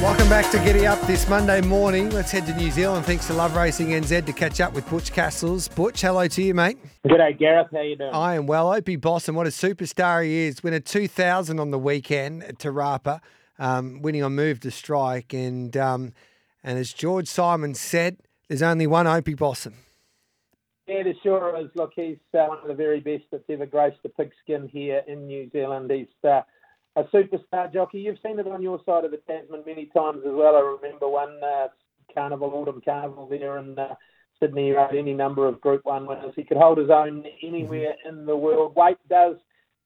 Welcome back to Giddy Up this Monday morning. Let's head to New Zealand. Thanks to Love Racing NZ to catch up with Butch Castles. Butch, hello to you, mate. G'day, Gareth. How you doing? I am well. Opie Bosson, what a superstar he is. Winner 2000 on the weekend at Te Rapa, um, winning on Move to Strike. And um, and as George Simon said, there's only one Opie Bosson. Yeah, there sure is. Look, he's uh, one of the very best that's ever graced the pigskin here in New Zealand. He's uh, a superstar jockey. You've seen it on your side of the Tasman many times as well. I remember one uh, carnival, autumn carnival there in uh, Sydney. He rode any number of Group One winners. He could hold his own anywhere in the world. Weight does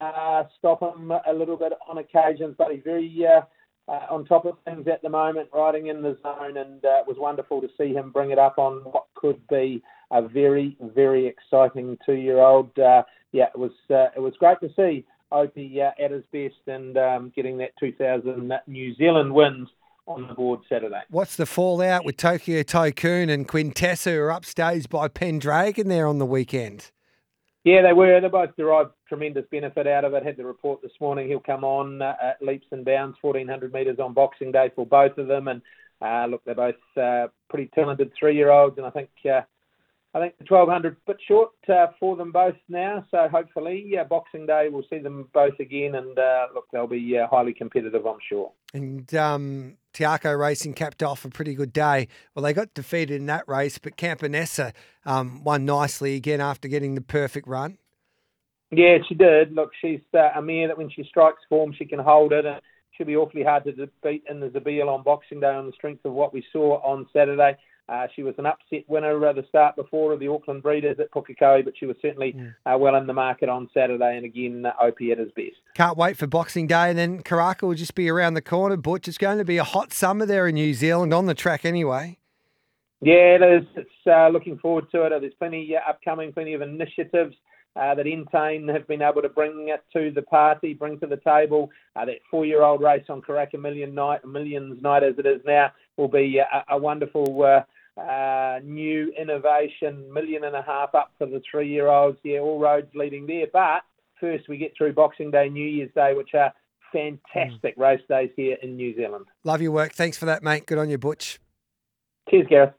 uh, stop him a little bit on occasions, but he's very uh, uh, on top of things at the moment, riding in the zone, and uh, it was wonderful to see him bring it up on what could be a very, very exciting two-year-old. Uh, yeah, it was uh, it was great to see Opie uh, at his best and um, getting that 2000 New Zealand wins on the board Saturday. What's the fallout with Tokyo Tycoon and Quintessa, who are upstaged by Pendragon there on the weekend? Yeah, they were. They both derived tremendous benefit out of it. Had the report this morning. He'll come on uh, at leaps and bounds, 1400 metres on Boxing Day for both of them. And uh, look, they're both uh, pretty talented three-year-olds, and I think uh, I think the 1200 bit short uh, for them both now. So hopefully, uh, Boxing Day we'll see them both again, and uh, look, they'll be uh, highly competitive, I'm sure. And um, Te Akau Racing capped off a pretty good day. Well, they got defeated in that race, but Campionessa um, won nicely again after getting the perfect run. Yeah, she did. Look, she's uh, a mare that when she strikes form, she can hold it, and she'll be awfully hard to beat in the Zabeel on Boxing Day on the strength of what we saw on Saturday. Uh, she was an upset winner at the start before of the Auckland Breeders at Pukekohe, but she was certainly uh, well in the market on Saturday, and again, uh, Opie at his best. Can't wait for Boxing Day, and then Karaka will just be around the corner. Butch, it's going to be a hot summer there in New Zealand on the track anyway. Yeah, it is. It's uh, looking forward to it. There's plenty uh, upcoming, plenty of initiatives uh, that Entain have been able to bring it to the party, bring to the table. Uh, that four-year-old race on Karaka Million Night, Millions Night as it is now, will be a, a wonderful uh, uh, new innovation. Million and a half up for the three-year-olds. Yeah, all roads leading there. But first, we get through Boxing Day, New Year's Day, which are fantastic race days here in New Zealand. Love your work. Thanks for that, mate. Good on you, Butch. Cheers, Gareth.